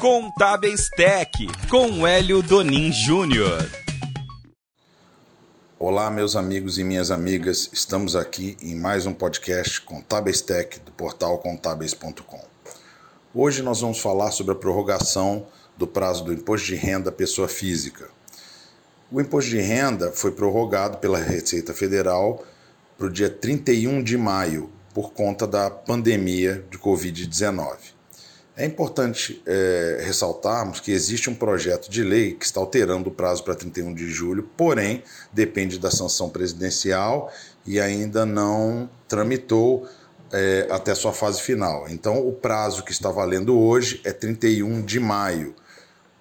Contábeis Tech, com Hélio Donin Júnior. Olá, meus amigos e minhas amigas, estamos aqui em mais um podcast Contábeis Tech do portal contábeis.com. Hoje nós vamos falar sobre a prorrogação do prazo do imposto de renda à pessoa física. O imposto de renda foi prorrogado pela Receita Federal para o dia 31 de maio, por conta da pandemia de Covid-19. É importante é, ressaltarmos que existe um projeto de lei que está alterando o prazo para 31 de julho, porém depende da sanção presidencial e ainda não tramitou é, até sua fase final. Então, o prazo que está valendo hoje é 31 de maio.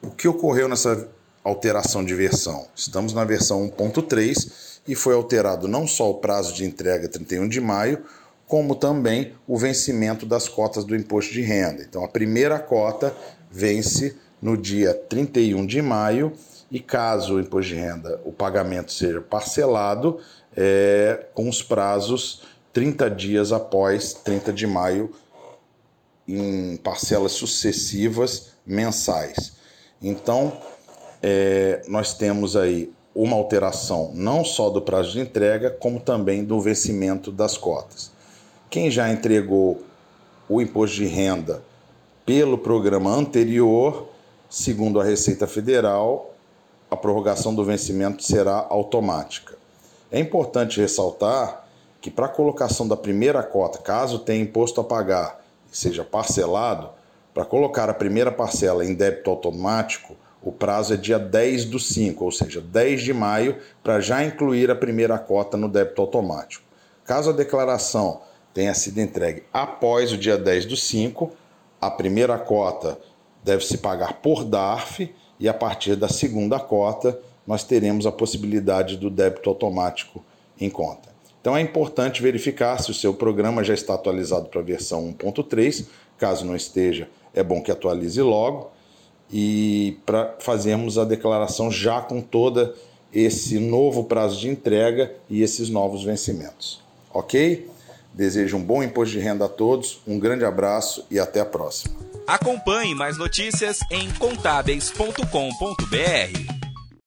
O que ocorreu nessa alteração de versão? Estamos na versão 1.3 e foi alterado não só o prazo de entrega 31 de maio, como também o vencimento das cotas do imposto de renda. Então, a primeira cota vence no dia 31 de maio e caso o imposto de renda, o pagamento seja parcelado, é, com os prazos 30 dias após 30 de maio, em parcelas sucessivas mensais. Então, é, nós temos aí uma alteração não só do prazo de entrega, como também do vencimento das cotas. Quem já entregou o imposto de renda pelo programa anterior, segundo a Receita Federal, a prorrogação do vencimento será automática. É importante ressaltar que para a colocação da primeira cota, caso tenha imposto a pagar e seja parcelado, para colocar a primeira parcela em débito automático, o prazo é dia 10 do 5, ou seja, 10 de maio, para já incluir a primeira cota no débito automático. Caso a declaração tenha sido entregue após o dia 10 do 5, a primeira cota deve se pagar por DARF e a partir da segunda cota nós teremos a possibilidade do débito automático em conta. Então é importante verificar se o seu programa já está atualizado para a versão 1.3. Caso não esteja, é bom que atualize logo e para fazermos a declaração já com toda esse novo prazo de entrega e esses novos vencimentos. Ok? Desejo um bom imposto de renda a todos, um grande abraço e até a próxima. Acompanhe mais notícias em contábeis.com.br.